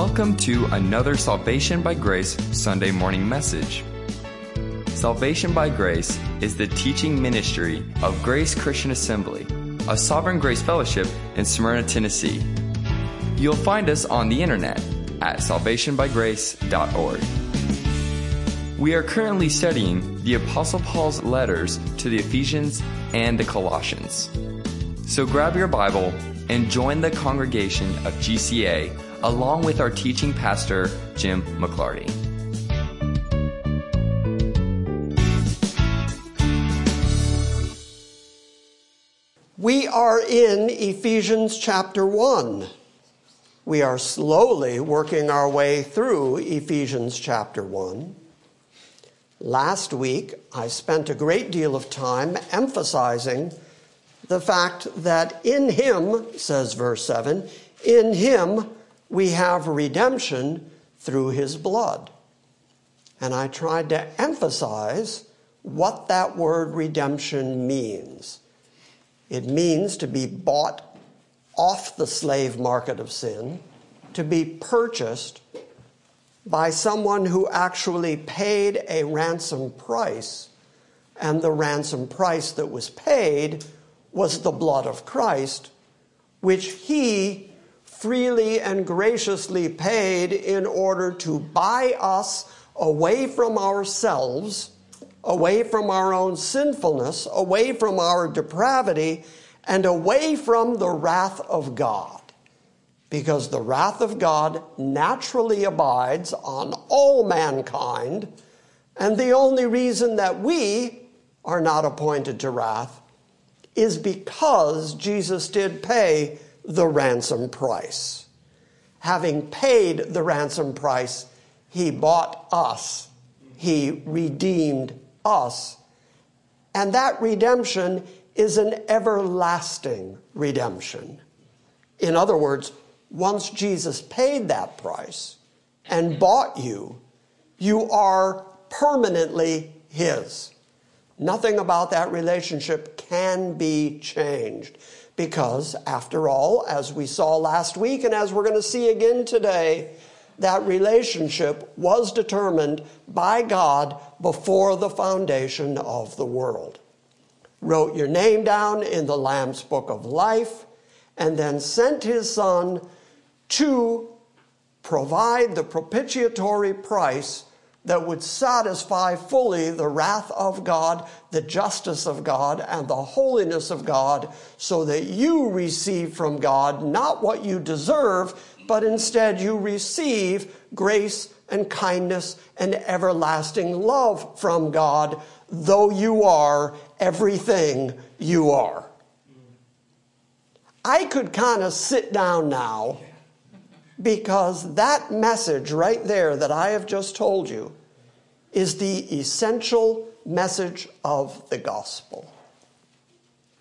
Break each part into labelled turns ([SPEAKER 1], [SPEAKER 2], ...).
[SPEAKER 1] Welcome to another Salvation by Grace Sunday morning message. Salvation by Grace is the teaching ministry of Grace Christian Assembly, a Sovereign Grace Fellowship in Smyrna, Tennessee. You'll find us on the internet at salvationbygrace.org. We are currently studying the Apostle Paul's letters to the Ephesians and the Colossians. So grab your Bible and join the congregation of GCA along with our teaching pastor, Jim McClarty.
[SPEAKER 2] We are in Ephesians chapter 1. We are slowly working our way through Ephesians chapter 1. Last week, I spent a great deal of time emphasizing the fact that in Him, says verse 7, in Him we have redemption through his blood. And I tried to emphasize what that word redemption means. It means to be bought off the slave market of sin, to be purchased by someone who actually paid a ransom price, and the ransom price that was paid was the blood of Christ, which he freely and graciously paid in order to buy us away from ourselves, away from our own sinfulness, away from our depravity, and away from the wrath of God. Because the wrath of God naturally abides on all mankind, and the only reason that we are not appointed to wrath is because Jesus did pay the ransom price. Having paid the ransom price, he bought us, he redeemed us. And that redemption is an everlasting redemption. In other words, once Jesus paid that price and bought you, you are permanently his. Nothing about that relationship can be changed. Because, after all, as we saw last week and as we're going to see again today, that relationship was determined by God before the foundation of the world. Wrote your name down in the Lamb's Book of Life, and then sent his Son to provide the propitiatory price that would satisfy fully the wrath of God, the justice of God, and the holiness of God, so that you receive from God not what you deserve, but instead you receive grace and kindness and everlasting love from God, though you are everything you are. I could kind of sit down now because that message right there that I have just told you is the essential message of the gospel.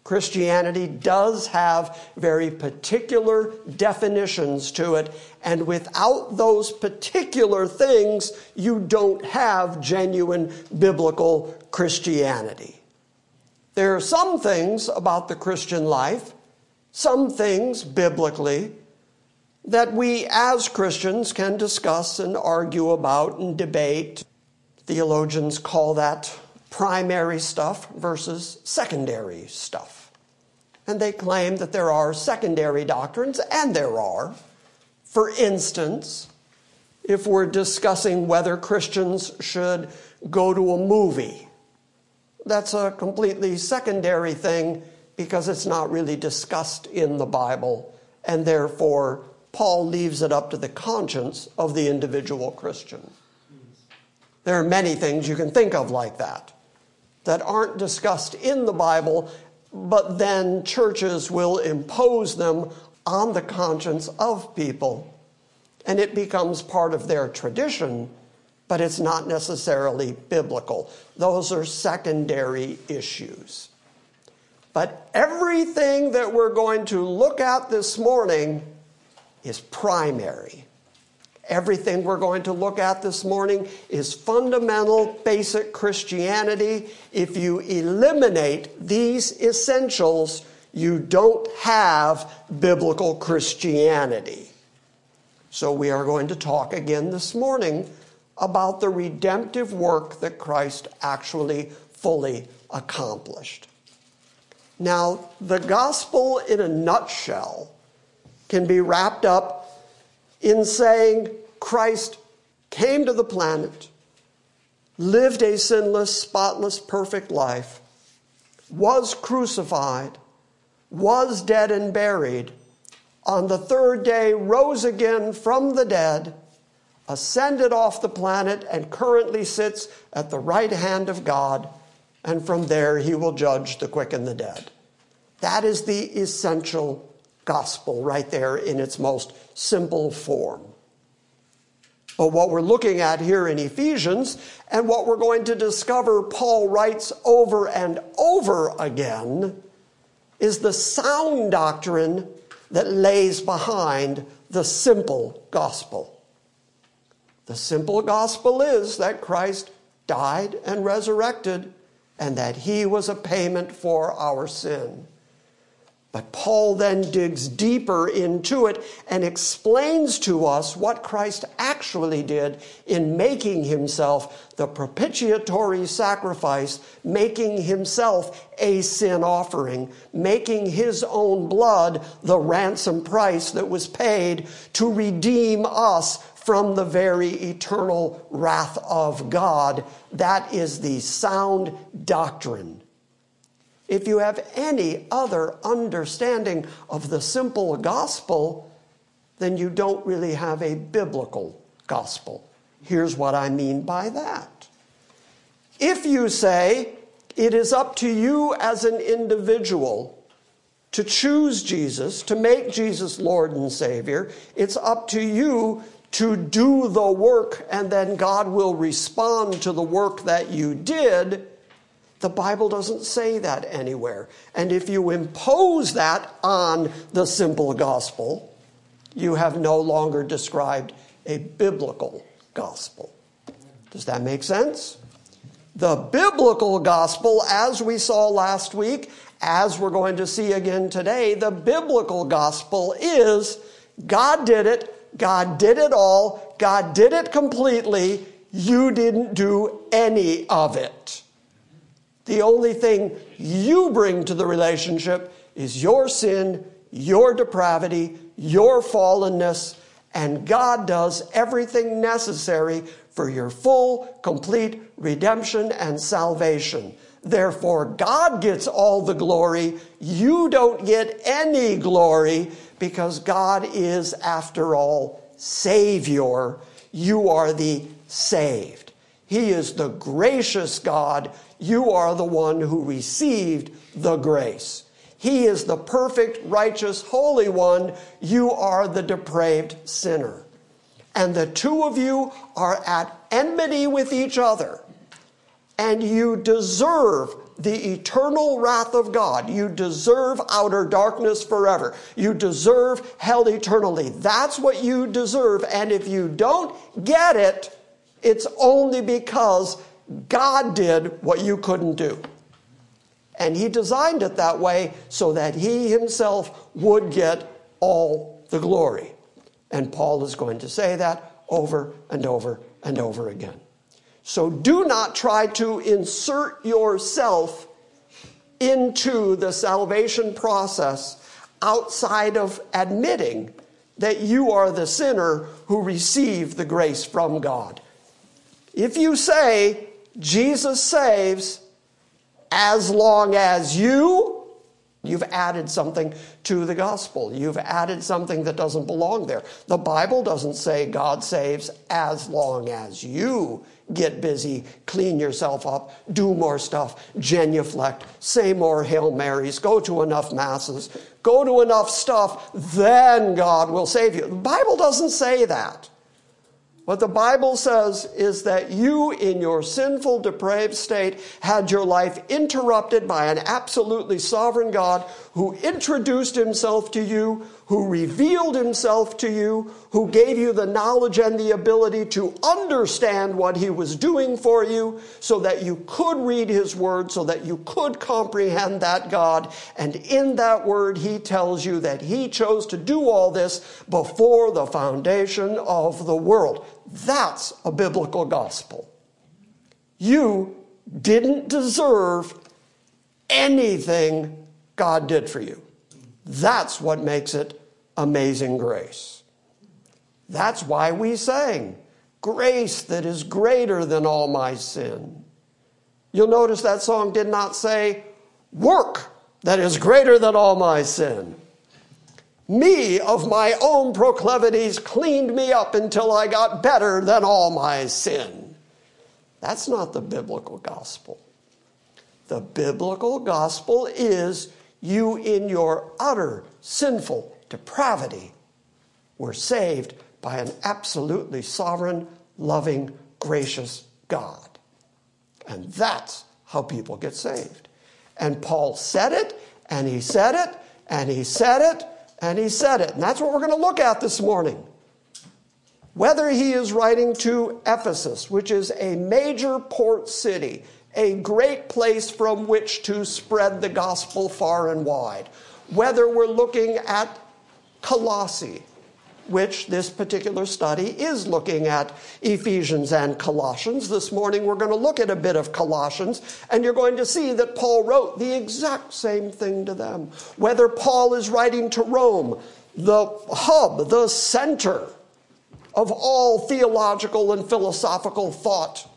[SPEAKER 2] Christianity does have very particular definitions to it, and without those particular things, you don't have genuine biblical Christianity. There are some things about the Christian life, some things biblically, that we as Christians can discuss and argue about and debate. Theologians call that primary stuff versus secondary stuff. And they claim that there are secondary doctrines, and there are. For instance, if we're discussing whether Christians should go to a movie, that's a completely secondary thing because it's not really discussed in the Bible, and therefore Paul leaves it up to the conscience of the individual Christian. There are many things you can think of like that that aren't discussed in the Bible, but then churches will impose them on the conscience of people. And it becomes part of their tradition, but it's not necessarily biblical. Those are secondary issues. But everything that we're going to look at this morning is primary. Everything we're going to look at this morning is fundamental, basic Christianity. If you eliminate these essentials, you don't have biblical Christianity. So we are going to talk again this morning about the redemptive work that Christ actually fully accomplished. Now, the gospel in a nutshell can be wrapped up in saying Christ came to the planet, lived a sinless, spotless, perfect life, was crucified, was dead and buried, on the third day rose again from the dead, ascended off the planet, and currently sits at the right hand of God, and from there he will judge the quick and the dead. That is the essential gospel right there in its most simple form. But what we're looking at here in Ephesians, and what we're going to discover Paul writes over and over again, is the sound doctrine that lays behind the simple gospel. The simple gospel is that Christ died and resurrected, and that he was a payment for our sin. But Paul then digs deeper into it and explains to us what Christ actually did in making himself the propitiatory sacrifice, making himself a sin offering, making his own blood the ransom price that was paid to redeem us from the very eternal wrath of God. That is the sound doctrine if you have any other understanding of the simple gospel, then you don't really have a biblical gospel. Here's what I mean by that. If you say it is up to you as an individual to choose Jesus, to make Jesus Lord and Savior, it's up to you to do the work and then God will respond to the work that you did the Bible doesn't say that anywhere. And if you impose that on the simple gospel, you have no longer described a biblical gospel. Does that make sense? The biblical gospel, as we saw last week, as we're going to see again today, the biblical gospel is God did it, God did it all, God did it completely, you didn't do any of it. The only thing you bring to the relationship is your sin, your depravity, your fallenness, and God does everything necessary for your full, complete redemption and salvation. Therefore, God gets all the glory. You don't get any glory because God is, after all, Savior. You are the saved. He is the gracious God you are the one who received the grace. He is the perfect, righteous, holy one. You are the depraved sinner. And the two of you are at enmity with each other. And you deserve the eternal wrath of God. You deserve outer darkness forever. You deserve hell eternally. That's what you deserve. And if you don't get it, it's only because God did what you couldn't do. And He designed it that way so that He Himself would get all the glory. And Paul is going to say that over and over and over again. So do not try to insert yourself into the salvation process outside of admitting that you are the sinner who received the grace from God. If you say, Jesus saves as long as you You've added something to the gospel. You've added something that doesn't belong there. The Bible doesn't say God saves as long as you get busy, clean yourself up, do more stuff, genuflect, say more Hail Marys, go to enough masses, go to enough stuff, then God will save you. The Bible doesn't say that. What the Bible says is that you, in your sinful, depraved state, had your life interrupted by an absolutely sovereign God who introduced himself to you, who revealed himself to you, who gave you the knowledge and the ability to understand what he was doing for you, so that you could read his word, so that you could comprehend that God. And in that word, he tells you that he chose to do all this before the foundation of the world. That's a biblical gospel. You didn't deserve anything God did for you. That's what makes it amazing grace. That's why we sang, Grace that is greater than all my sin. You'll notice that song did not say, Work that is greater than all my sin. Me of my own proclivities cleaned me up until I got better than all my sin. That's not the biblical gospel. The biblical gospel is you, in your utter sinful depravity, were saved by an absolutely sovereign, loving, gracious God. And that's how people get saved. And Paul said it, and he said it, and he said it, and he said it. And that's what we're going to look at this morning. Whether he is writing to Ephesus, which is a major port city, a great place from which to spread the gospel far and wide, whether we're looking at Colossae, which this particular study is looking at Ephesians and Colossians. This morning we're going to look at a bit of Colossians, and you're going to see that Paul wrote the exact same thing to them. Whether Paul is writing to Rome, the hub, the center of all theological and philosophical thought,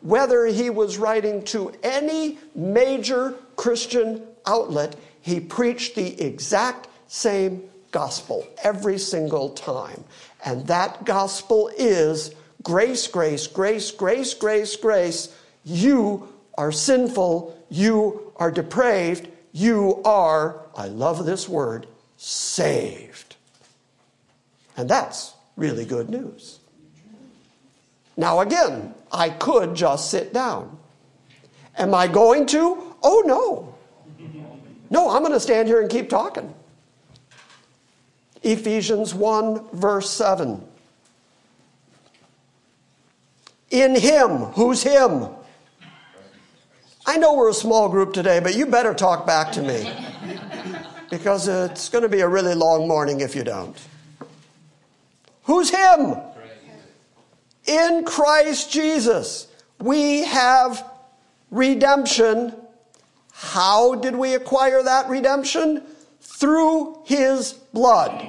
[SPEAKER 2] whether he was writing to any major Christian outlet, he preached the exact same gospel every single time. And that gospel is grace, grace, grace, grace, grace, grace. You are sinful. You are depraved. You are, I love this word, saved. And that's really good news. Now, again, I could just sit down. Am I going to? Oh, no. No, I'm going to stand here and keep talking. Ephesians 1, verse 7. In Him, who's Him? I know we're a small group today, but you better talk back to me because it's going to be a really long morning if you don't. Who's Him? In Christ Jesus, we have redemption. How did we acquire that redemption? Through his blood,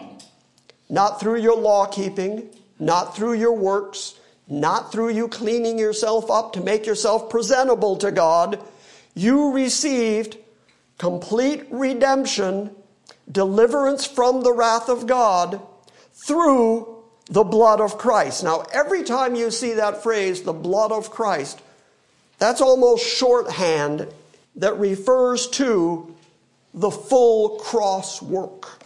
[SPEAKER 2] not through your law keeping, not through your works, not through you cleaning yourself up to make yourself presentable to God. You received complete redemption, deliverance from the wrath of God through the blood of Christ. Now, every time you see that phrase, the blood of Christ, that's almost shorthand that refers to the full cross work.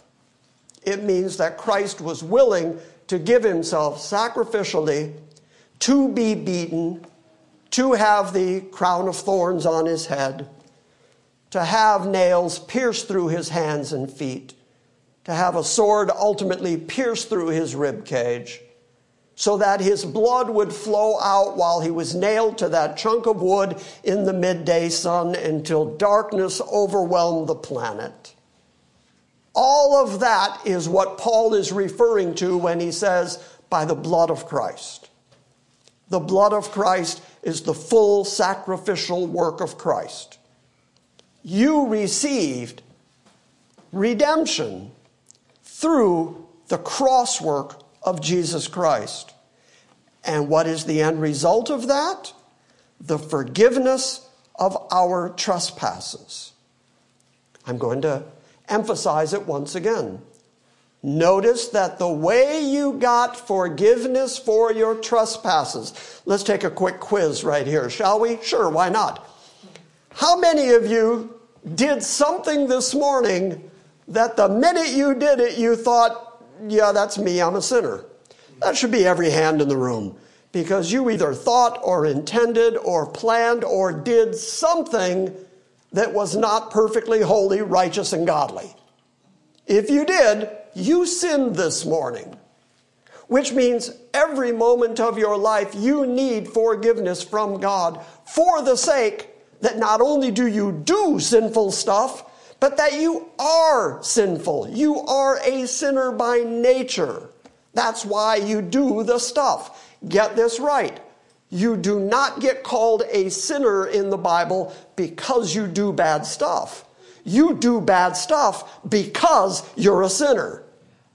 [SPEAKER 2] It means that Christ was willing to give himself sacrificially to be beaten, to have the crown of thorns on his head, to have nails pierced through his hands and feet, to have a sword ultimately pierced through his rib cage, so that his blood would flow out while he was nailed to that chunk of wood in the midday sun until darkness overwhelmed the planet. All of that is what Paul is referring to when he says, by the blood of Christ. The blood of Christ is the full sacrificial work of Christ. You received redemption through the cross work of Jesus Christ. And what is the end result of that? The forgiveness of our trespasses. I'm going to emphasize it once again. Notice that the way you got forgiveness for your trespasses, let's take a quick quiz right here, shall we? Sure, why not? How many of you did something this morning that the minute you did it, you thought, yeah, that's me, I'm a sinner. That should be every hand in the room because you either thought or intended or planned or did something that was not perfectly holy, righteous, and godly. If you did, you sinned this morning, which means every moment of your life you need forgiveness from God for the sake that not only do you do sinful stuff, but that you are sinful. You are a sinner by nature. That's why you do the stuff. Get this right. You do not get called a sinner in the Bible because you do bad stuff. You do bad stuff because you're a sinner.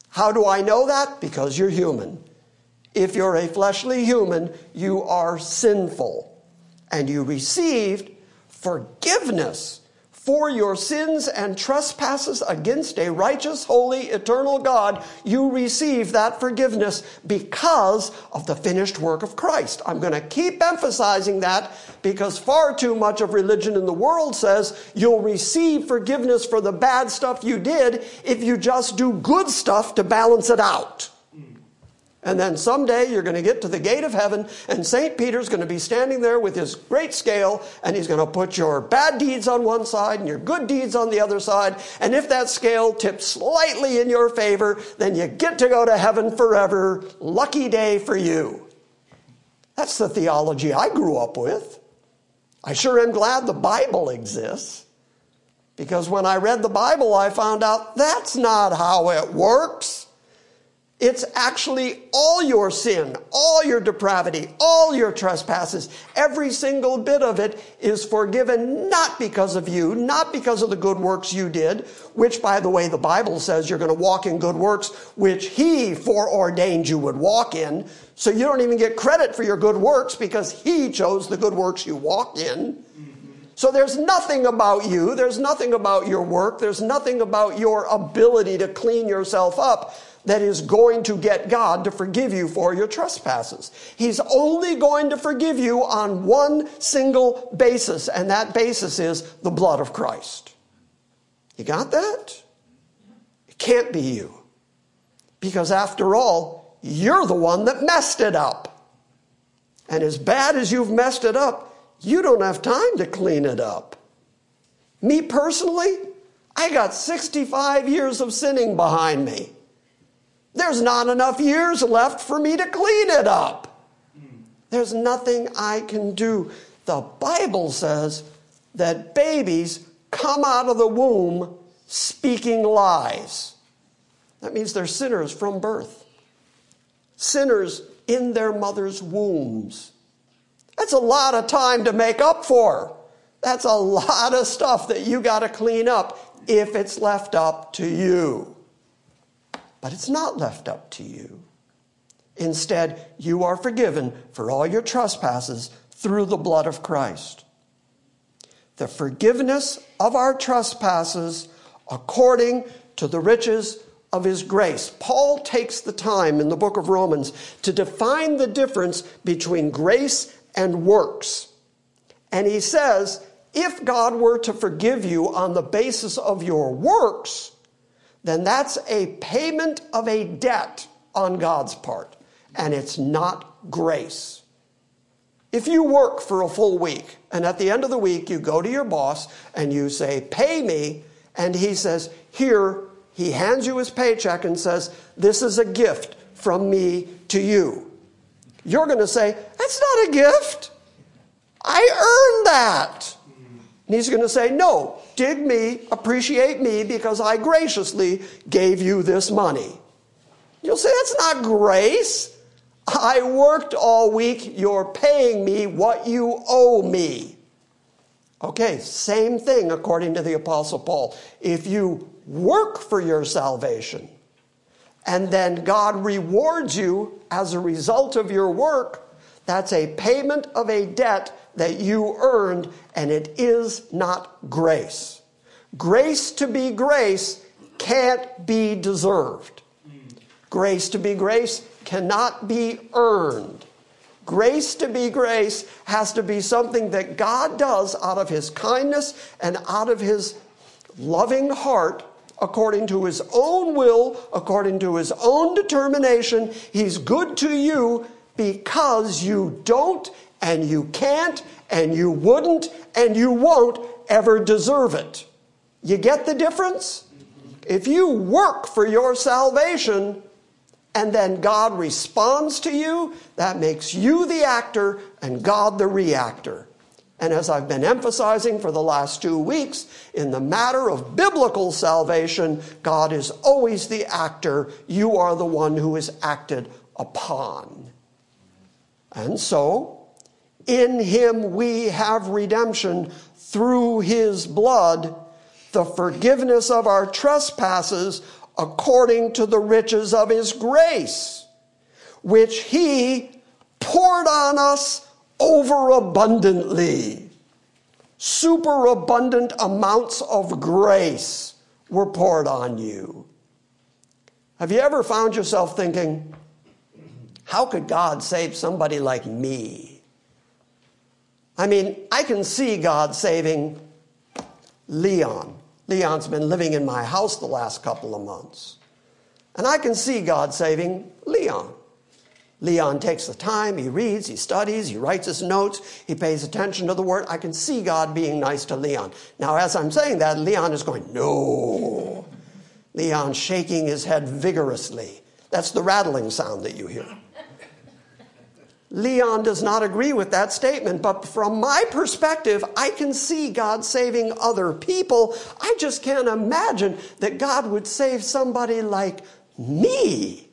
[SPEAKER 2] How do I know that? Because you're human. If you're a fleshly human, you are sinful. And you received forgiveness for your sins and trespasses against a righteous, holy, eternal God, you receive that forgiveness because of the finished work of Christ. I'm going to keep emphasizing that because far too much of religion in the world says you'll receive forgiveness for the bad stuff you did if you just do good stuff to balance it out. And then someday you're going to get to the gate of heaven, and St. Peter's going to be standing there with his great scale, and he's going to put your bad deeds on one side and your good deeds on the other side. And if that scale tips slightly in your favor, then you get to go to heaven forever. Lucky day for you. That's the theology I grew up with. I sure am glad the Bible exists. Because when I read the Bible, I found out that's not how it works. It's actually all your sin, all your depravity, all your trespasses. Every single bit of it is forgiven not because of you, not because of the good works you did, which, by the way, the Bible says you're going to walk in good works, which He foreordained you would walk in. So you don't even get credit for your good works because He chose the good works you walked in. So there's nothing about you, there's nothing about your work, there's nothing about your ability to clean yourself up that is going to get God to forgive you for your trespasses. He's only going to forgive you on one single basis, and that basis is the blood of Christ. You got that? It can't be you. Because after all, you're the one that messed it up. And as bad as you've messed it up, you don't have time to clean it up. Me personally, I got 65 years of sinning behind me. There's not enough years left for me to clean it up. There's nothing I can do. The Bible says that babies come out of the womb speaking lies. That means they're sinners from birth, sinners in their mother's wombs. That's a lot of time to make up for. That's a lot of stuff that you got to clean up if it's left up to you. But it's not left up to you. Instead, you are forgiven for all your trespasses through the blood of Christ. The forgiveness of our trespasses according to the riches of his grace. Paul takes the time in the book of Romans to define the difference between grace and works. And he says, if God were to forgive you on the basis of your works, then that's a payment of a debt on God's part, and it's not grace. If you work for a full week, and at the end of the week you go to your boss and you say, Pay me, and he says, Here, he hands you his paycheck and says, This is a gift from me to you. You're going to say, That's not a gift. I earned that. And he's going to say, No, dig me, appreciate me because I graciously gave you this money. You'll say, That's not grace. I worked all week. You're paying me what you owe me. Okay, same thing according to the Apostle Paul. If you work for your salvation and then God rewards you as a result of your work, that's a payment of a debt that you earned, and it is not grace. Grace to be grace can't be deserved. Grace to be grace cannot be earned. Grace to be grace has to be something that God does out of His kindness and out of His loving heart according to His own will, according to His own determination. He's good to you because you don't and you can't and you wouldn't and you won't ever deserve it. You get the difference? If you work for your salvation and then God responds to you, that makes you the actor and God the reactor. And as I've been emphasizing for the last two weeks, in the matter of biblical salvation, God is always the actor. You are the one who is acted upon. And so, in him we have redemption through his blood, the forgiveness of our trespasses according to the riches of his grace, which he poured on us overabundantly. Superabundant amounts of grace were poured on you. Have you ever found yourself thinking, how could God save somebody like me? I mean, I can see God saving Leon. Leon's been living in my house the last couple of months. And I can see God saving Leon. Leon takes the time, he reads, he studies, he writes his notes, he pays attention to the word. I can see God being nice to Leon. Now, as I'm saying that, Leon is going, No. Leon shaking his head vigorously. That's the rattling sound that you hear. Leon does not agree with that statement, but from my perspective, I can see God saving other people. I just can't imagine that God would save somebody like me.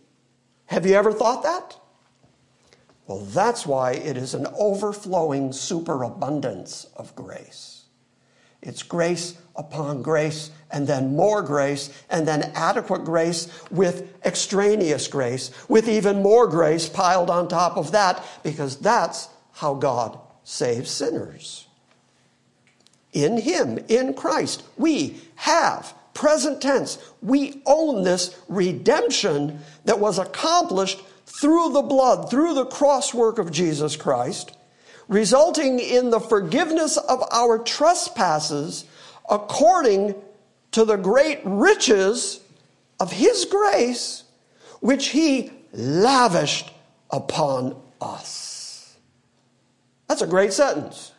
[SPEAKER 2] Have you ever thought that? Well, that's why it is an overflowing superabundance of grace. It's grace upon grace, and then more grace, and then adequate grace with extraneous grace, with even more grace piled on top of that, because that's how God saves sinners. In Him, in Christ, we have, present tense, we own this redemption that was accomplished through the blood, through the cross work of Jesus Christ, resulting in the forgiveness of our trespasses according to the great riches of His grace, which He lavished upon us. That's a great sentence.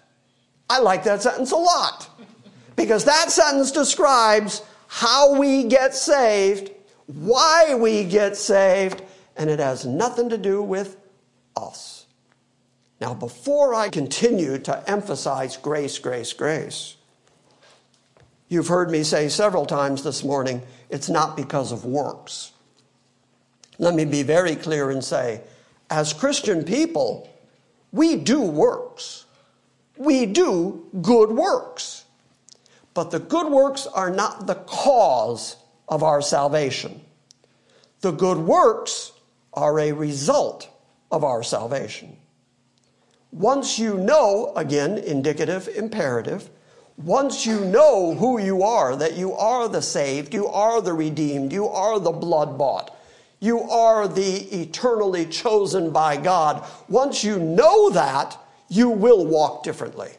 [SPEAKER 2] I like that sentence a lot because that sentence describes how we get saved, why we get saved, and it has nothing to do with us. Now, before I continue to emphasize grace, grace, grace, you've heard me say several times this morning it's not because of works. Let me be very clear and say, as Christian people, we do works. We do good works. But the good works are not the cause of our salvation. The good works are a result of our salvation. Once you know, again, indicative, imperative, once you know who you are, that you are the saved, you are the redeemed, you are the blood bought, you are the eternally chosen by God, once you know that, you will walk differently.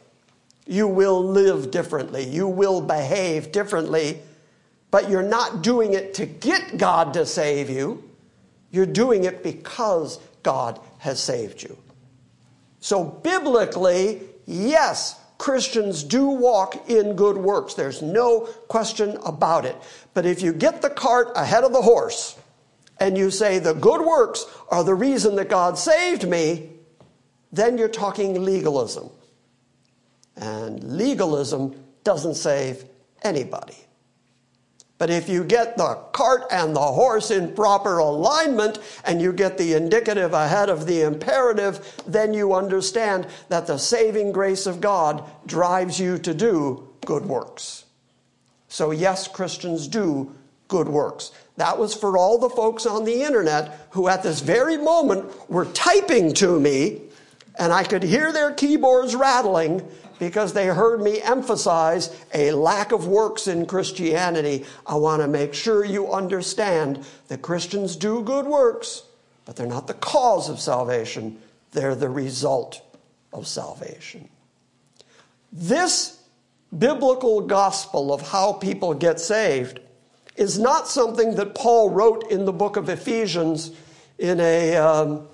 [SPEAKER 2] You will live differently. You will behave differently. But you're not doing it to get God to save you. You're doing it because God has saved you. So, biblically, yes, Christians do walk in good works. There's no question about it. But if you get the cart ahead of the horse and you say the good works are the reason that God saved me, then you're talking legalism. And legalism doesn't save anybody. But if you get the cart and the horse in proper alignment and you get the indicative ahead of the imperative, then you understand that the saving grace of God drives you to do good works. So, yes, Christians do good works. That was for all the folks on the internet who, at this very moment, were typing to me, and I could hear their keyboards rattling because they heard me emphasize a lack of works in Christianity. I want to make sure you understand that Christians do good works, but they're not the cause of salvation, they're the result of salvation. This biblical gospel of how people get saved is not something that Paul wrote in the book of Ephesians in a, um,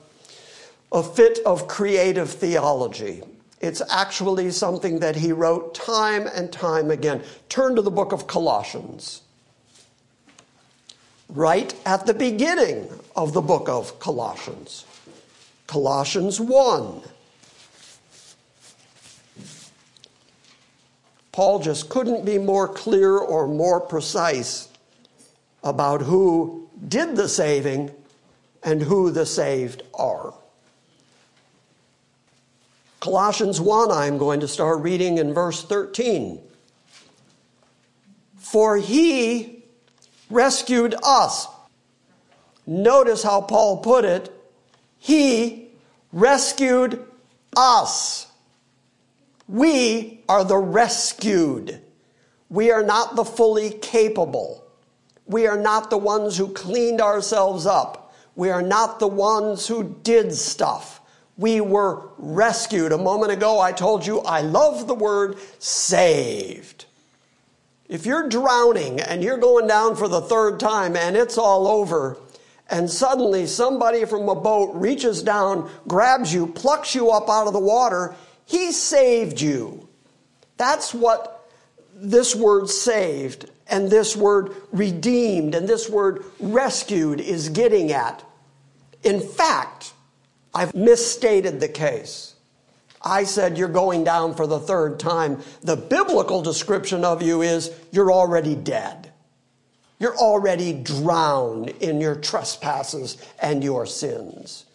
[SPEAKER 2] a fit of creative theology. It's actually something that he wrote time and time again. Turn to the book of Colossians. right at the beginning of the book of Colossians. Colossians 1. Paul just couldn't be more clear or more precise about who did the saving and who the saved are. Colossians 1, I'm going to start reading in verse 13. For he rescued us. Notice how Paul put it. He rescued us. We are the rescued. We are not the fully capable. We are not the ones who cleaned ourselves up. We are not the ones who did stuff. We were rescued. A moment ago, I told you I love the word saved. If you're drowning and you're going down for the third time and it's all over, and suddenly somebody from a boat reaches down, grabs you, plucks you up out of the water, he saved you. That's what this word saved and this word redeemed and this word rescued is getting at. In fact, I've misstated the case. I said you're going down for the third time. The biblical description of you is you're already dead. You're already drowned in your trespasses and your sins.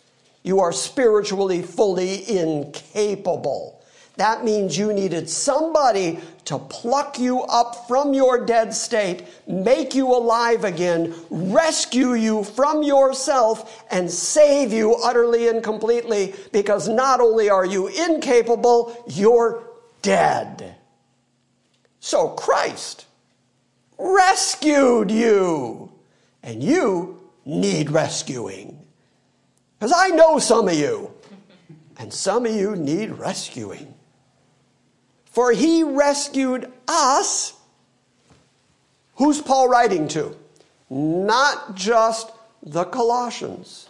[SPEAKER 2] You are spiritually fully incapable that means you needed somebody to pluck you up from your dead state, make you alive again, rescue you from yourself, and save you utterly and completely because not only are you incapable, you're dead. So Christ rescued you, and you need rescuing. Because I know some of you, and some of you need rescuing. For he rescued us. Who's Paul writing to? Not just the Colossians.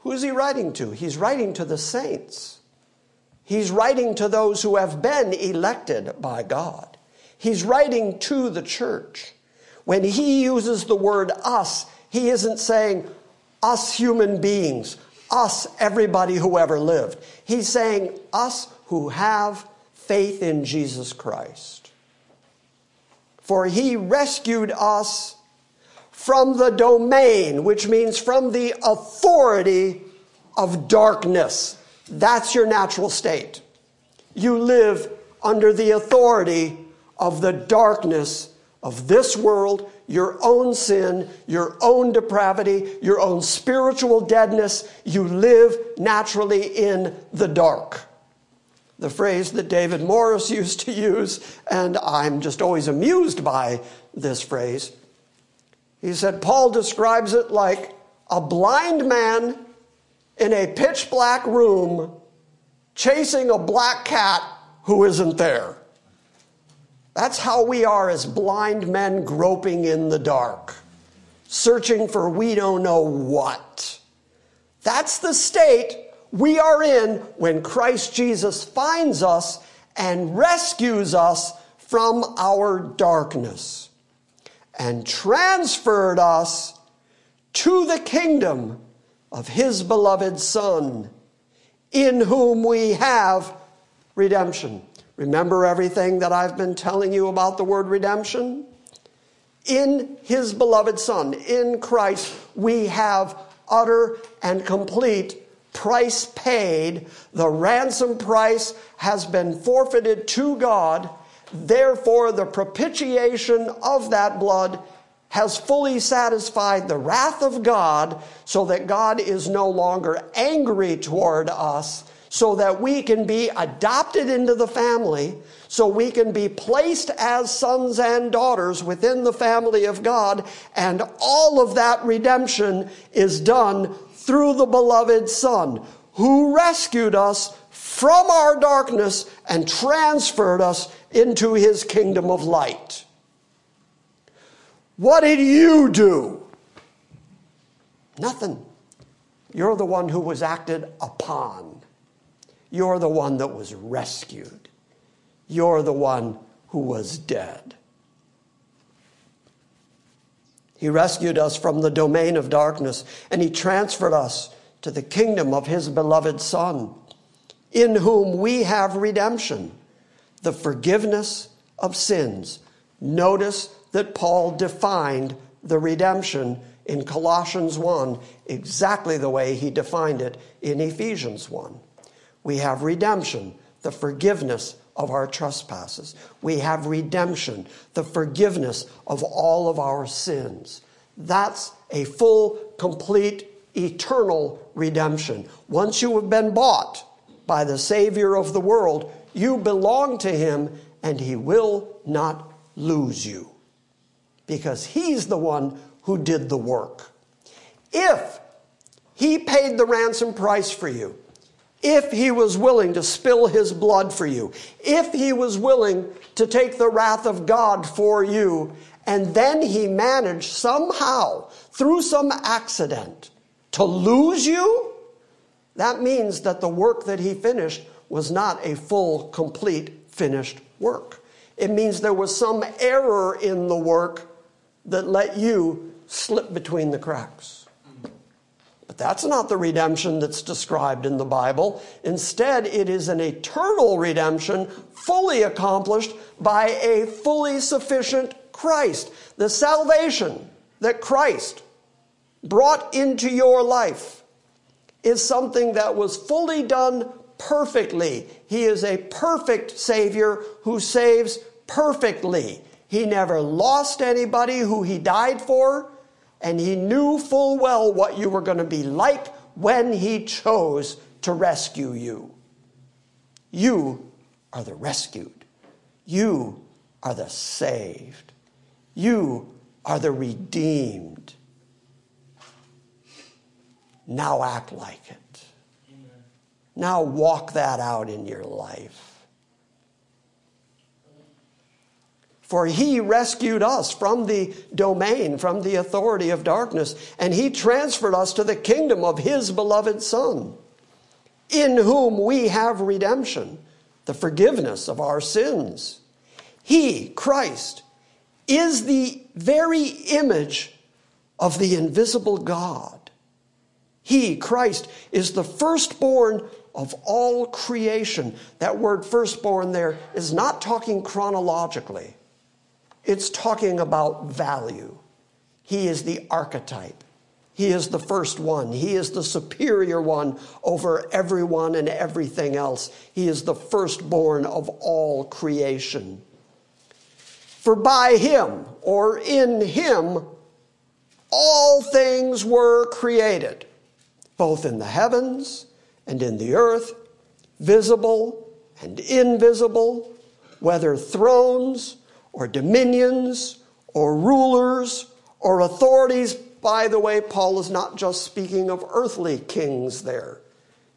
[SPEAKER 2] Who's he writing to? He's writing to the saints. He's writing to those who have been elected by God. He's writing to the church. When he uses the word us, he isn't saying us human beings, us everybody who ever lived. He's saying us who have faith in Jesus Christ. For he rescued us from the domain, which means from the authority of darkness. That's your natural state. You live under the authority of the darkness of this world, your own sin, your own depravity, your own spiritual deadness. You live naturally in the dark the phrase that David Morris used to use, and I'm just always amused by this phrase. He said, Paul describes it like a blind man in a pitch black room chasing a black cat who isn't there. That's how we are as blind men groping in the dark, searching for we don't know what. That's the state we are in when Christ Jesus finds us and rescues us from our darkness and transferred us to the kingdom of his beloved Son, in whom we have redemption. Remember everything that I've been telling you about the word redemption? In his beloved Son, in Christ, we have utter and complete price paid, the ransom price has been forfeited to God. Therefore, the propitiation of that blood has fully satisfied the wrath of God so that God is no longer angry toward us, so that we can be adopted into the family, so we can be placed as sons and daughters within the family of God, and all of that redemption is done through the beloved Son, who rescued us from our darkness and transferred us into his kingdom of light. What did you do? Nothing. You're the one who was acted upon. You're the one that was rescued. You're the one who was dead. He rescued us from the domain of darkness and he transferred us to the kingdom of his beloved Son, in whom we have redemption, the forgiveness of sins. Notice that Paul defined the redemption in Colossians 1 exactly the way he defined it in Ephesians 1. We have redemption, the forgiveness of our trespasses. We have redemption, the forgiveness of all of our sins. That's a full, complete, eternal redemption. Once you have been bought by the Savior of the world, you belong to Him and He will not lose you because He's the one who did the work. If He paid the ransom price for you, if he was willing to spill his blood for you, if he was willing to take the wrath of God for you, and then he managed somehow, through some accident, to lose you, that means that the work that he finished was not a full, complete, finished work. It means there was some error in the work that let you slip between the cracks. But that's not the redemption that's described in the Bible. Instead, it is an eternal redemption fully accomplished by a fully sufficient Christ. The salvation that Christ brought into your life is something that was fully done perfectly. He is a perfect Savior who saves perfectly. He never lost anybody who he died for and he knew full well what you were going to be like when he chose to rescue you. You are the rescued. You are the saved. You are the redeemed. Now act like it. Now walk that out in your life. For he rescued us from the domain, from the authority of darkness, and he transferred us to the kingdom of his beloved Son, in whom we have redemption, the forgiveness of our sins. He, Christ, is the very image of the invisible God. He, Christ, is the firstborn of all creation. That word firstborn there is not talking chronologically. It's talking about value. He is the archetype. He is the first one. He is the superior one over everyone and everything else. He is the firstborn of all creation. For by him, or in him, all things were created, both in the heavens and in the earth, visible and invisible, whether thrones or dominions or rulers or authorities. By the way, Paul is not just speaking of earthly kings there,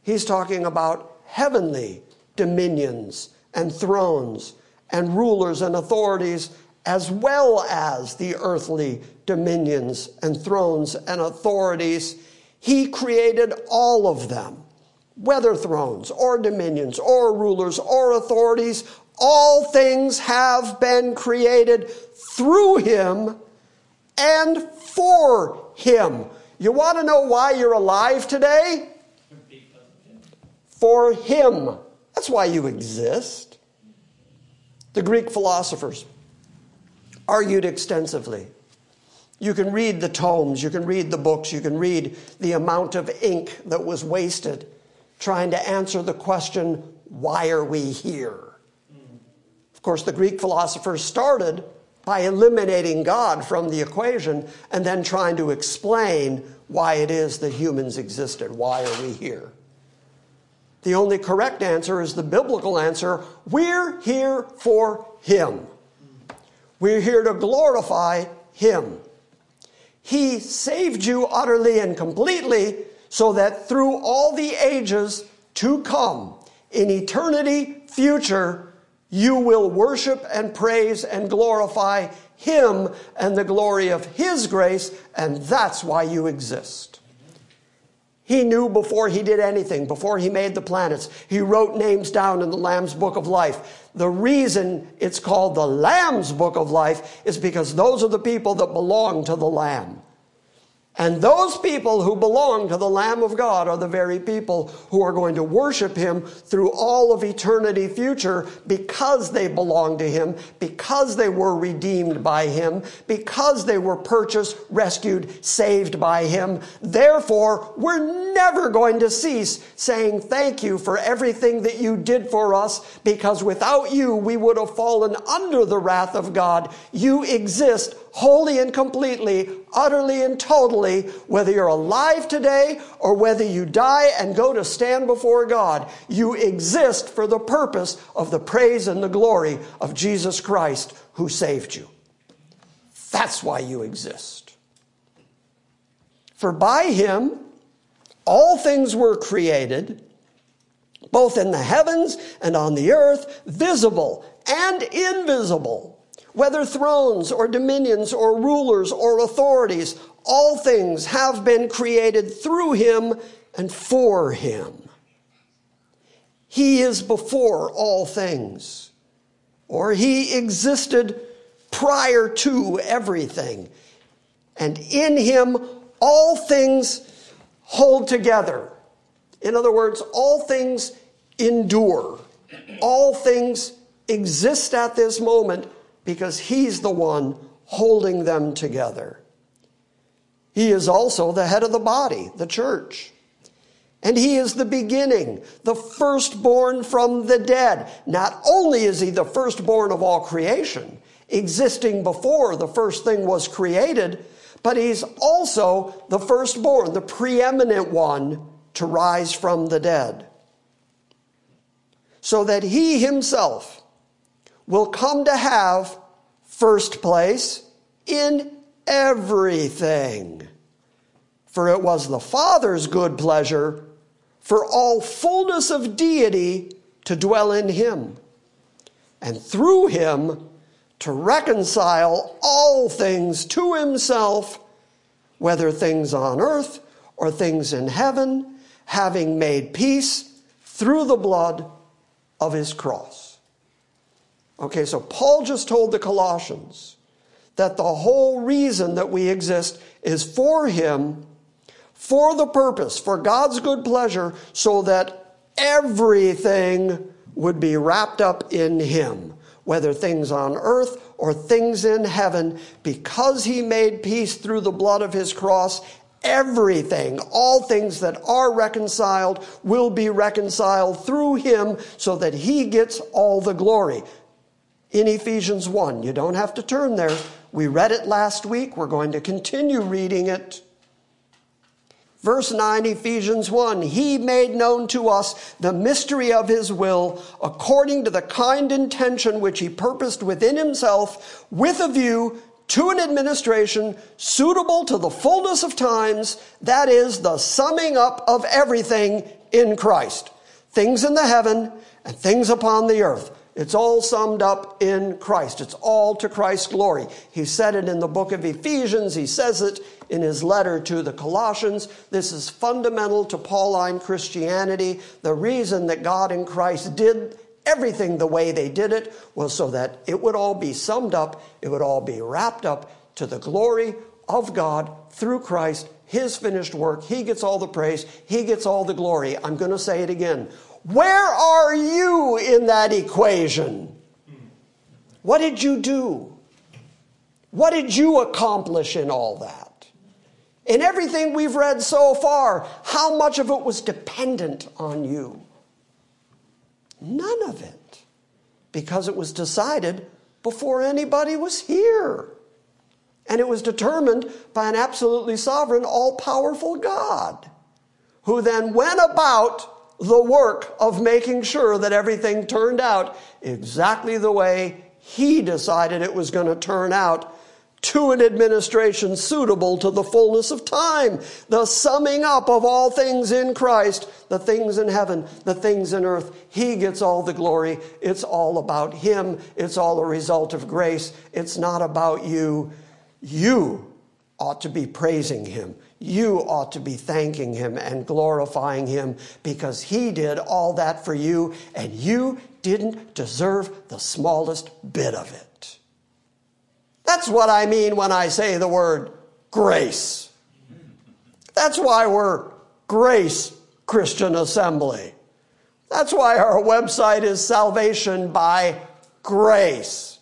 [SPEAKER 2] he's talking about heavenly dominions and thrones and rulers and authorities, as well as the earthly dominions and thrones and authorities. He created all of them, whether thrones or dominions or rulers or authorities all things have been created through him and for him. You want to know why you're alive today? For him. That's why you exist. The Greek philosophers argued extensively. You can read the tomes, you can read the books, you can read the amount of ink that was wasted trying to answer the question, why are we here? Of course, the Greek philosophers started by eliminating God from the equation and then trying to explain why it is that humans existed. Why are we here? The only correct answer is the biblical answer we're here for Him. We're here to glorify Him. He saved you utterly and completely so that through all the ages to come, in eternity future, you will worship and praise and glorify Him and the glory of His grace, and that's why you exist. He knew before he did anything, before he made the planets. He wrote names down in the Lamb's Book of Life. The reason it's called the Lamb's Book of Life is because those are the people that belong to the Lamb. And those people who belong to the Lamb of God are the very people who are going to worship Him through all of eternity future because they belong to Him, because they were redeemed by Him, because they were purchased, rescued, saved by Him. Therefore, we're never going to cease saying thank you for everything that you did for us because without you, we would have fallen under the wrath of God. You exist wholly and completely, utterly and totally, whether you're alive today or whether you die and go to stand before God. You exist for the purpose of the praise and the glory of Jesus Christ who saved you. That's why you exist. For by him, all things were created, both in the heavens and on the earth, visible and invisible whether thrones or dominions or rulers or authorities, all things have been created through him and for him. He is before all things, or he existed prior to everything. And in him, all things hold together. In other words, all things endure. All things exist at this moment because he's the one holding them together. He is also the head of the body, the church. And he is the beginning, the firstborn from the dead. Not only is he the firstborn of all creation, existing before the first thing was created, but he's also the firstborn, the preeminent one to rise from the dead. So that he himself will come to have first place in everything. For it was the Father's good pleasure for all fullness of deity to dwell in him, and through him to reconcile all things to himself, whether things on earth or things in heaven, having made peace through the blood of his cross. Okay, so Paul just told the Colossians that the whole reason that we exist is for Him, for the purpose, for God's good pleasure, so that everything would be wrapped up in Him, whether things on earth or things in heaven, because He made peace through the blood of His cross. Everything, all things that are reconciled will be reconciled through him so that he gets all the glory in Ephesians 1. You don't have to turn there. We read it last week. We're going to continue reading it. Verse 9, Ephesians 1 He made known to us the mystery of His will according to the kind intention which He purposed within Himself with a view to an administration suitable to the fullness of times, that is, the summing up of everything in Christ. Things in the heaven and things upon the earth. It's all summed up in Christ. It's all to Christ's glory. He said it in the book of Ephesians. He says it in his letter to the Colossians. This is fundamental to Pauline Christianity. The reason that God in Christ did everything the way they did it was so that it would all be summed up, it would all be wrapped up to the glory of God through Christ, his finished work. He gets all the praise, he gets all the glory. I'm going to say it again. Where are you in that equation? What did you do? What did you accomplish in all that? In everything we've read so far, how much of it was dependent on you? None of it. Because it was decided before anybody was here. And it was determined by an absolutely sovereign, all powerful God, who then went about the work of making sure that everything turned out exactly the way he decided it was going to turn out to an administration suitable to the fullness of time, the summing up of all things in Christ, the things in heaven, the things in earth. He gets all the glory. It's all about Him. It's all a result of grace. It's not about you. You ought to be praising Him. You ought to be thanking Him and glorifying Him because He did all that for you and you didn't deserve the smallest bit of it. That's what I mean when I say the word grace. That's why we're Grace Christian Assembly. That's why our website is Salvation by Grace.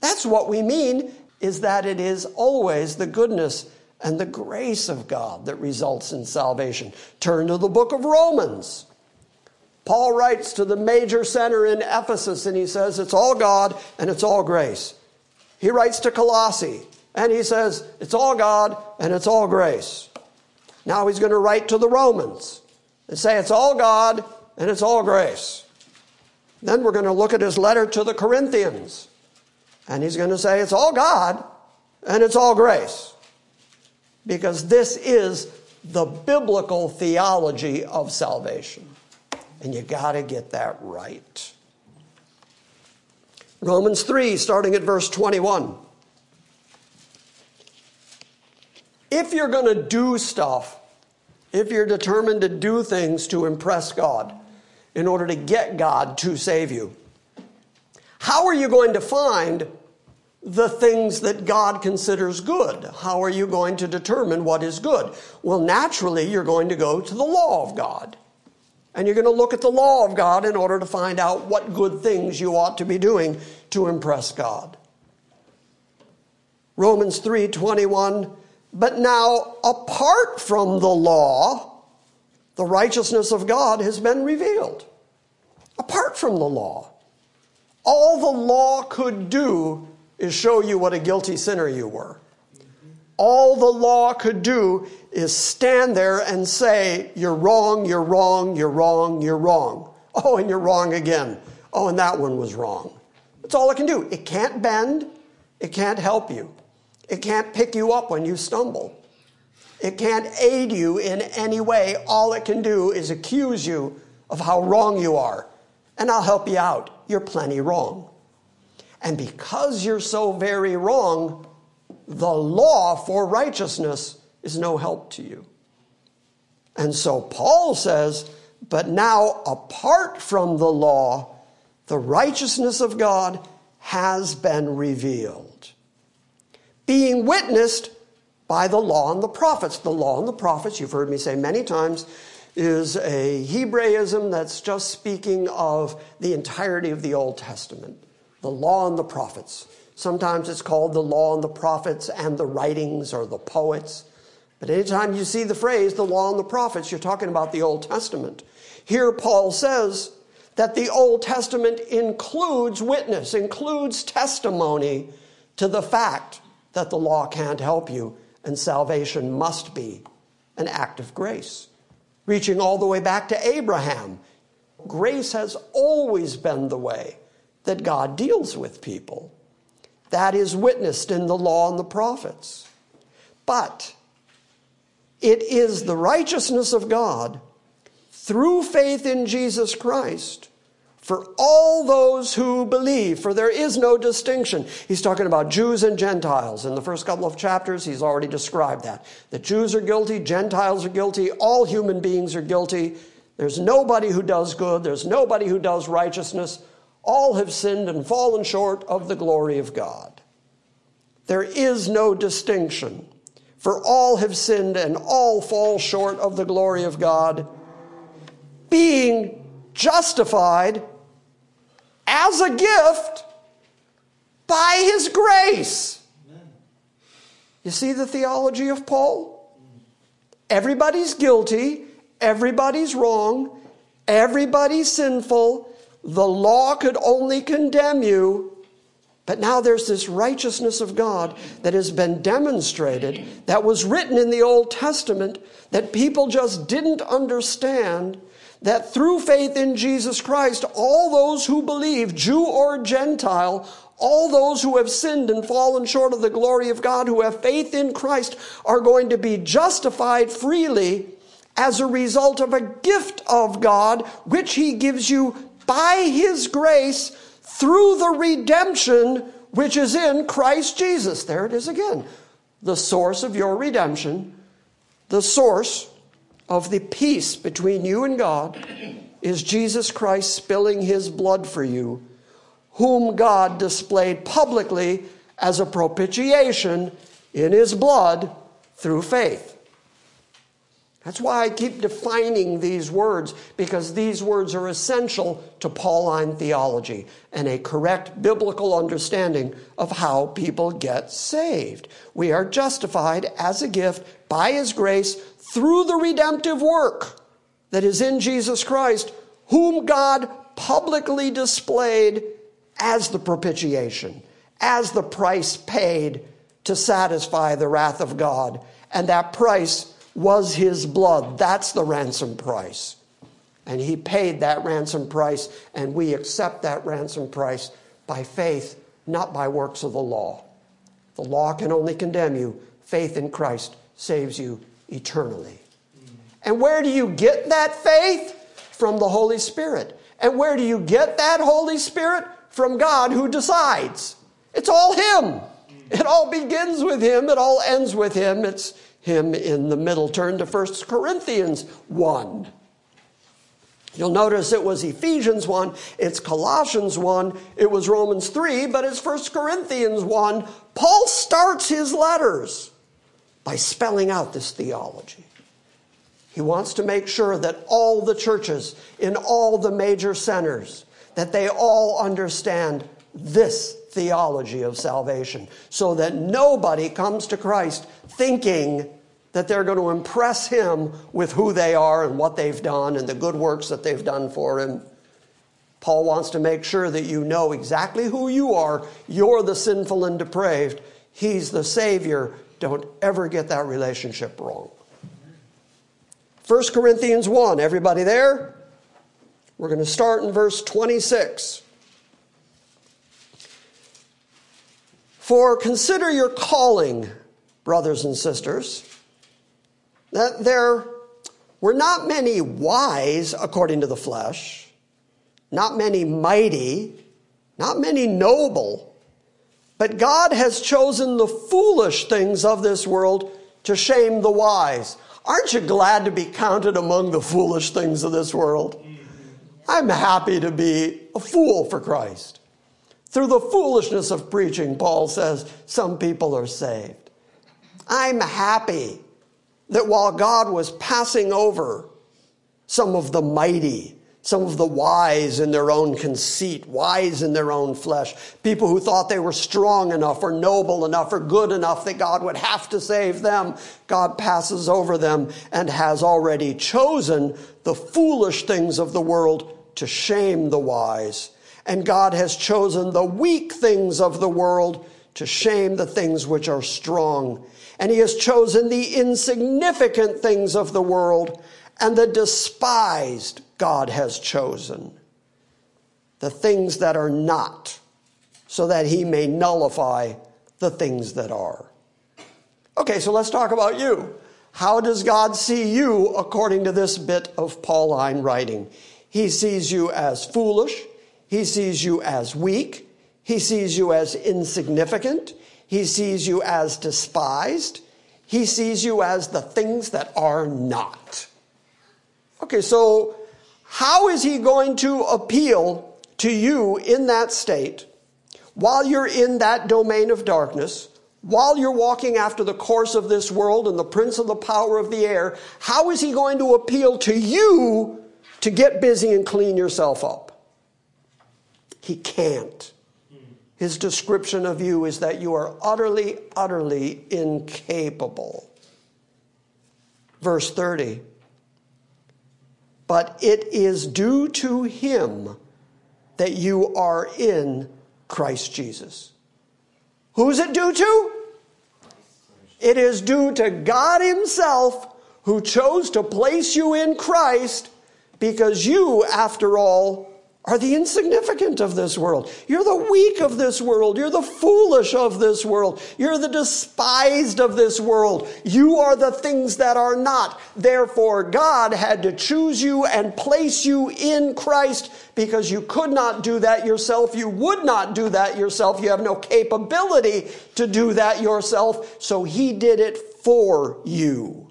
[SPEAKER 2] That's what we mean is that it is always the goodness and the grace of God that results in salvation. Turn to the book of Romans. Paul writes to the major center in Ephesus and he says it's all God and it's all grace. He writes to Colossae and he says it's all God and it's all grace. Now he's going to write to the Romans and say it's all God and it's all grace. Then we're going to look at his letter to the Corinthians and he's going to say it's all God and it's all grace. Because this is the biblical theology of salvation. And you got to get that right. Romans 3, starting at verse 21. If you're going to do stuff, if you're determined to do things to impress God in order to get God to save you, how are you going to find the things that God considers good? How are you going to determine what is good? Well, naturally, you're going to go to the law of God. And you're going to look at the law of God in order to find out what good things you ought to be doing to impress God. Romans 3:21 But now apart from the law the righteousness of God has been revealed. Apart from the law all the law could do is show you what a guilty sinner you were. All the law could do is stand there and say, You're wrong, you're wrong, you're wrong, you're wrong. Oh, and you're wrong again. Oh, and that one was wrong. That's all it can do. It can't bend, it can't help you, it can't pick you up when you stumble. It can't aid you in any way. All it can do is accuse you of how wrong you are. And I'll help you out. You're plenty wrong. And because you're so very wrong, the law for righteousness is no help to you. And so Paul says, but now apart from the law, the righteousness of God has been revealed, being witnessed by the law and the prophets. The law and the prophets, you've heard me say many times, is a Hebraism that's just speaking of the entirety of the Old Testament the law and the prophets. Sometimes it's called the law and the prophets and the writings or the poets. But anytime you see the phrase the law and the prophets, you're talking about the Old Testament. Here, Paul says that the Old Testament includes witness, includes testimony to the fact that the law can't help you and salvation must be an act of grace. Reaching all the way back to Abraham, grace has always been the way that God deals with people. That is witnessed in the law and the prophets. But it is the righteousness of God through faith in Jesus Christ for all those who believe, for there is no distinction. He's talking about Jews and Gentiles. In the first couple of chapters, he's already described that. The Jews are guilty, Gentiles are guilty, all human beings are guilty. There's nobody who does good, there's nobody who does righteousness. All have sinned and fallen short of the glory of God. There is no distinction, for all have sinned and all fall short of the glory of God, being justified as a gift by his grace. You see the theology of Paul? Everybody's guilty, everybody's wrong, everybody's sinful, the law could only condemn you, but now there's this righteousness of God that has been demonstrated, that was written in the Old Testament, that people just didn't understand. That through faith in Jesus Christ, all those who believe, Jew or Gentile, all those who have sinned and fallen short of the glory of God, who have faith in Christ, are going to be justified freely as a result of a gift of God, which He gives you by his grace through the redemption which is in Christ Jesus. There it is again. The source of your redemption The source of the peace between you and God is Jesus Christ spilling his blood for you, whom God displayed publicly as a propitiation in his blood through faith. That's why I keep defining these words, because these words are essential to Pauline theology and a correct biblical understanding of how people get saved. We are justified as a gift by His grace through the redemptive work that is in Jesus Christ, whom God publicly displayed as the propitiation, as the price paid to satisfy the wrath of God. And that price was his blood. That's the ransom price. And he paid that ransom price, and we accept that ransom price by faith, not by works of the law. The law can only condemn you. Faith in Christ saves you eternally. And where do you get that faith? From the Holy Spirit. And where do you get that Holy Spirit? From God who decides. It's all Him. It all begins with Him, it all ends with Him. It's him in the middle. Turn to 1 Corinthians 1. You'll notice it was Ephesians 1, it's Colossians 1, it was Romans 3, but it's 1 Corinthians 1. Paul starts his letters by spelling out this theology. He wants to make sure that all the churches in all the major centers that they all understand this theology of salvation so that nobody comes to Christ thinking that they're going to impress him with who they are and what they've done and the good works that they've done for him. Paul wants to make sure that you know exactly who you are. You're the sinful and depraved. He's the Savior. Don't ever get that relationship wrong. 1 Corinthians 1, everybody there? We're going to start in verse 26. For consider your calling, brothers and sisters, that there were not many wise according to the flesh, not many mighty, not many noble, but God has chosen the foolish things of this world to shame the wise. Aren't you glad to be counted among the foolish things of this world? I'm happy to be a fool for Christ. Through the foolishness of preaching, Paul says, some people are saved. I'm happy that while God was passing over some of the mighty, some of the wise in their own conceit, wise in their own flesh, people who thought they were strong enough or noble enough or good enough that God would have to save them, God passes over them and has already chosen the foolish things of the world to shame the wise and God has chosen the weak things of the world to shame the things which are strong. And he has chosen the insignificant things of the world and the despised God has chosen. The things that are not, so that he may nullify the things that are. Okay, so let's talk about you. How does God see you according to this bit of Pauline writing? He sees you as foolish. He sees you as weak. He sees you as insignificant. He sees you as despised. He sees you as the things that are not. Okay, so how is he going to appeal to you in that state while you're in that domain of darkness? While you're walking after the course of this world and the prince of the power of the air, how is he going to appeal to you to get busy and clean yourself up? He can't. His description of you is that you are utterly, utterly incapable. Verse 30. But it is due to him that you are in Christ Jesus. Who's it due to? It is due to God Himself who chose to place you in Christ because you, after all, are the insignificant of this world. You're the weak of this world. You're the foolish of this world. You're the despised of this world. You are the things that are not. Therefore, God had to choose you and place you in Christ because you could not do that yourself. You would not do that yourself. You have no capability to do that yourself. So He did it for you.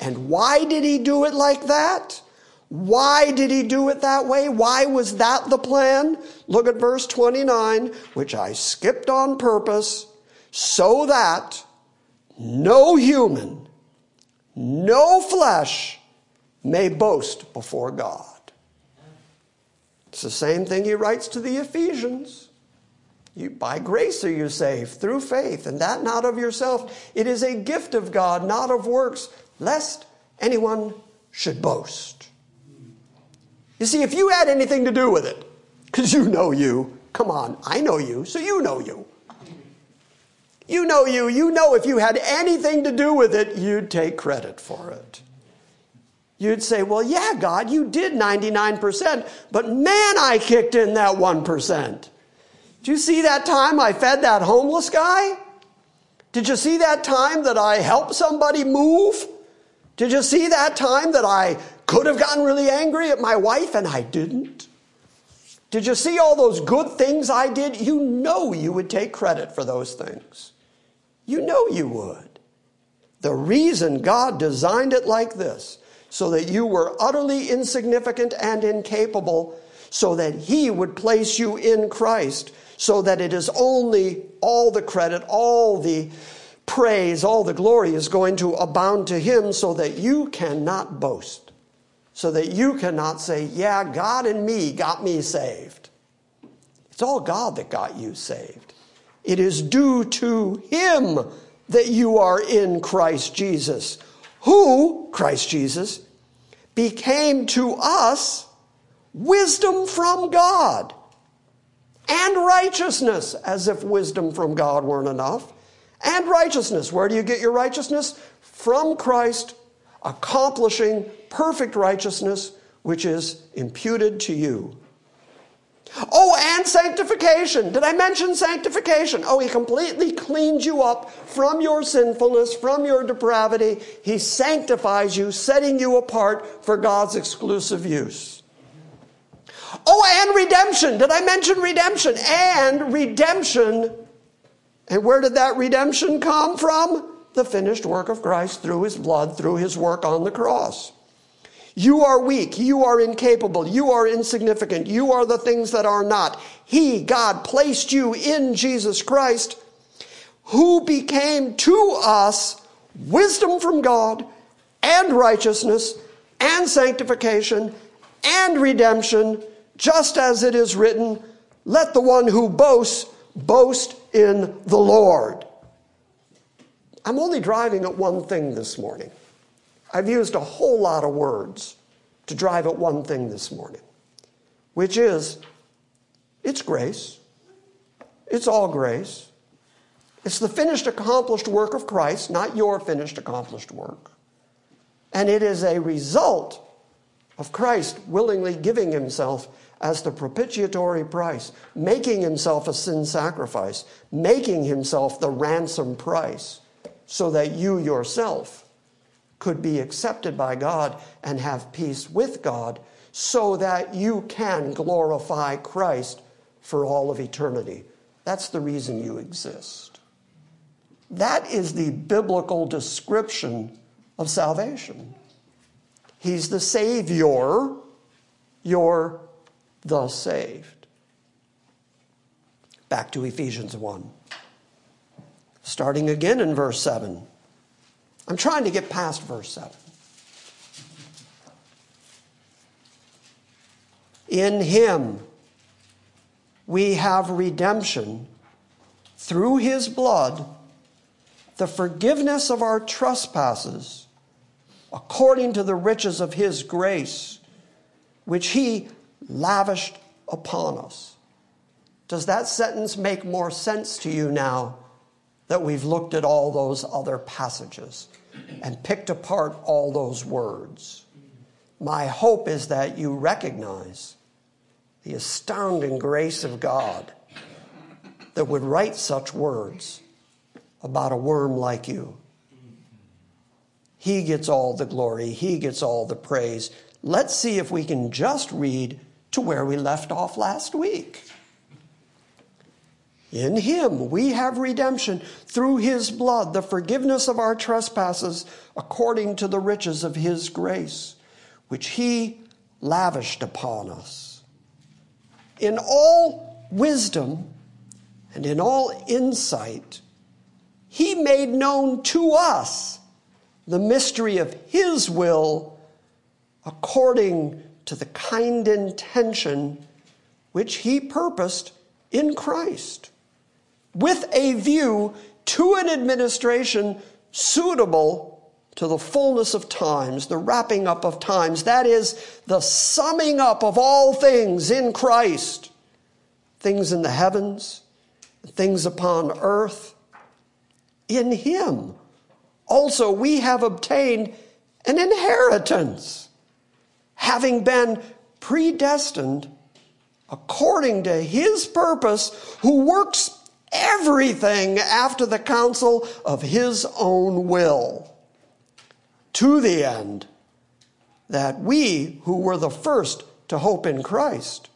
[SPEAKER 2] And why did he do it like that? Why did he do it that way? Why was that the plan? Look at verse 29, which I skipped on purpose, so that no human, no flesh may boast before God. It's the same thing he writes to the Ephesians. You, by grace are you saved through faith, and that not of yourself. It is a gift of God, not of works, lest anyone should boast. You see, if you had anything to do with it, because you know you, come on, I know you, so you know you. You know you, you know if you had anything to do with it, you'd take credit for it. You'd say, well, yeah, God, you did 99%, but man, I kicked in that 1%. Did you see that time I fed that homeless guy? Did you see that time that I helped somebody move? Did you see that time that I could have gotten really angry at my wife and I didn't? Did you see all those good things I did? You know you would take credit for those things. You know you would. The reason God designed it like this, so that you were utterly insignificant and incapable, so that He would place you in Christ, so that it is only all the credit, all the praise, all the glory is going to abound to Him so that you cannot boast, so that you cannot say, Yeah, God and me got me saved. It's all God that got you saved. It is due to Him that you are in Christ Jesus, who, Christ Jesus, became to us wisdom from God and righteousness, as if wisdom from God weren't enough and righteousness. Where do you get your righteousness? From Christ, accomplishing perfect righteousness, which is imputed to you. Oh, and sanctification. Did I mention sanctification? Oh, he completely cleans you up from your sinfulness, from your depravity. He sanctifies you, setting you apart for God's exclusive use. Oh, and redemption. Did I mention redemption? And redemption and where did that redemption come from? The finished work of Christ through his blood, through his work on the cross. You are weak. You are incapable. You are insignificant. You are the things that are not. He, God, placed you in Jesus Christ, who became to us wisdom from God and righteousness and sanctification and redemption, just as it is written, let the one who boasts boast in the Lord. I'm only driving at one thing this morning. I've used a whole lot of words to drive at one thing this morning, which is it's grace. It's all grace. It's the finished, accomplished work of Christ, not your finished, accomplished work. And it is a result of Christ willingly giving himself as the propitiatory price, making himself a sin sacrifice, making himself the ransom price, so that you yourself could be accepted by God and have peace with God, so that you can glorify Christ for all of eternity. That's the reason you exist. That is the biblical description of salvation. He's the Savior, you're the saved. Back to Ephesians 1. Starting again in verse 7. I'm trying to get past verse 7. In him we have redemption through his blood, the forgiveness of our trespasses, according to the riches of his grace, which he lavished upon us. Does that sentence make more sense to you now that we've looked at all those other passages and picked apart all those words? My hope is that you recognize the astounding grace of God that would write such words about a worm like you. He gets all the glory, He gets all the praise. Let's see if we can just read to where we left off last week. In him we have redemption through his blood, the forgiveness of our trespasses according to the riches of his grace, which he lavished upon us. In all wisdom and in all insight, he made known to us the mystery of his will according to the kind intention which he purposed in Christ with a view to an administration suitable to the fullness of times, the wrapping up of times, that is, the summing up of all things in Christ, things in the heavens, things upon earth. In Him also we have obtained an inheritance, having been predestined according to His purpose, who works everything after the counsel of his own will, to the end that we who were the first to hope in Christ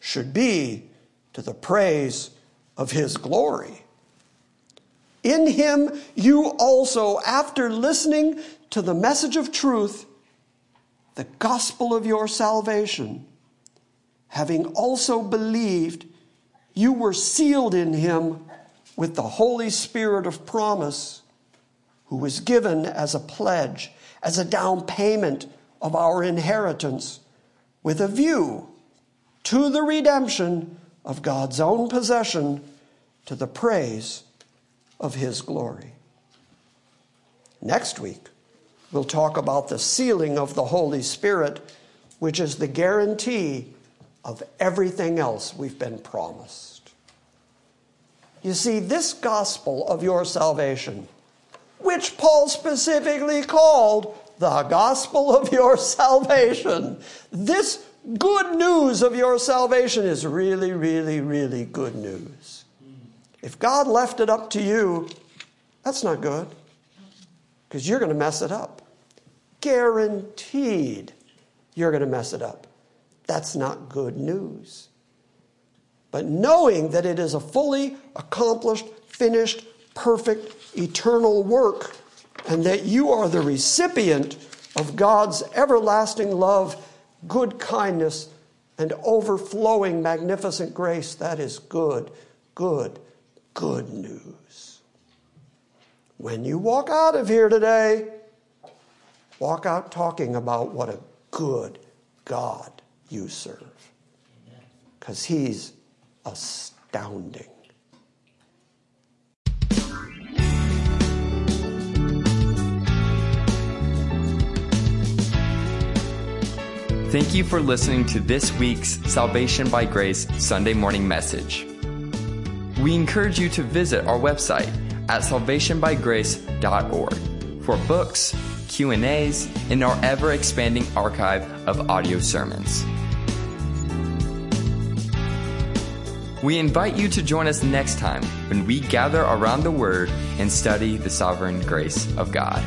[SPEAKER 2] should be to the praise of his glory. In him you also, after listening to the message of truth, the gospel of your salvation, having also believed, you were sealed in him with the Holy Spirit of promise, who was given as a pledge, as a down payment of our inheritance, with a view to the redemption of God's own possession to the praise of his glory. Next week, we'll talk about the sealing of the Holy Spirit, which is the guarantee of everything else we've been promised. You see, this gospel of your salvation, which Paul specifically called the gospel of your salvation, this good news of your salvation is really, really, really good news. If God left it up to you, that's not good because you're going to mess it up. Guaranteed you're going to mess it up. That's not good news. But knowing that it is a fully accomplished, finished, perfect, eternal work, and that you are the recipient of God's everlasting love, good kindness, and overflowing magnificent grace, that is good, good, good news. When you walk out of here today, walk out talking about what a good God you serve. Because He's astounding.
[SPEAKER 1] Thank you for listening to this week's Salvation by Grace Sunday morning message. We encourage you to visit our website at salvationbygrace.org for books, Q&As, and our ever-expanding archive of audio sermons. We invite you to join us next time when we gather around the Word and study the sovereign grace of God.